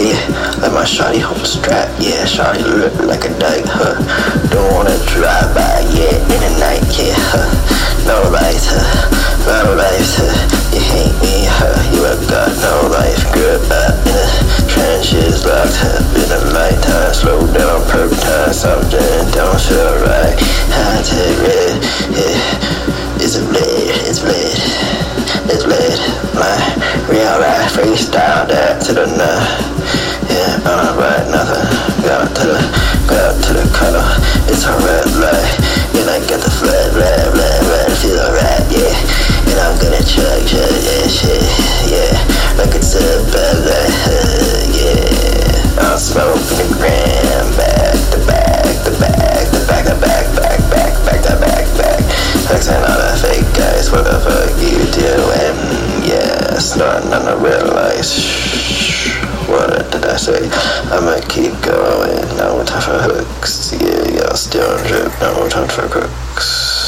Let my shawty hold strap, yeah, shawty look like a dyke, huh? Don't wanna drive by, yeah, in the night, yeah, huh? No life, huh? No life, huh? You hate me, huh? You a god, no life, up in the trenches, locked up in the nighttime, slow down, perk time, something don't feel right. I take it, yeah, it's a blade, it's blade, it's blade, my real life freestyle that to the night. The red, red, red. Feel alright, yeah. And I'm gonna chug, chug, yeah, shit, yeah. Like it's a bad light, yeah. I'm smoking the gram, back to back, the back, the back, the back, back, back, back, the back, back. Flexing all the fake guys, what the fuck you doing? Yeah, starting on the real life. What did I say? I'ma keep going. No time for hooks. Yeah, y'all still on drip. No time for crooks.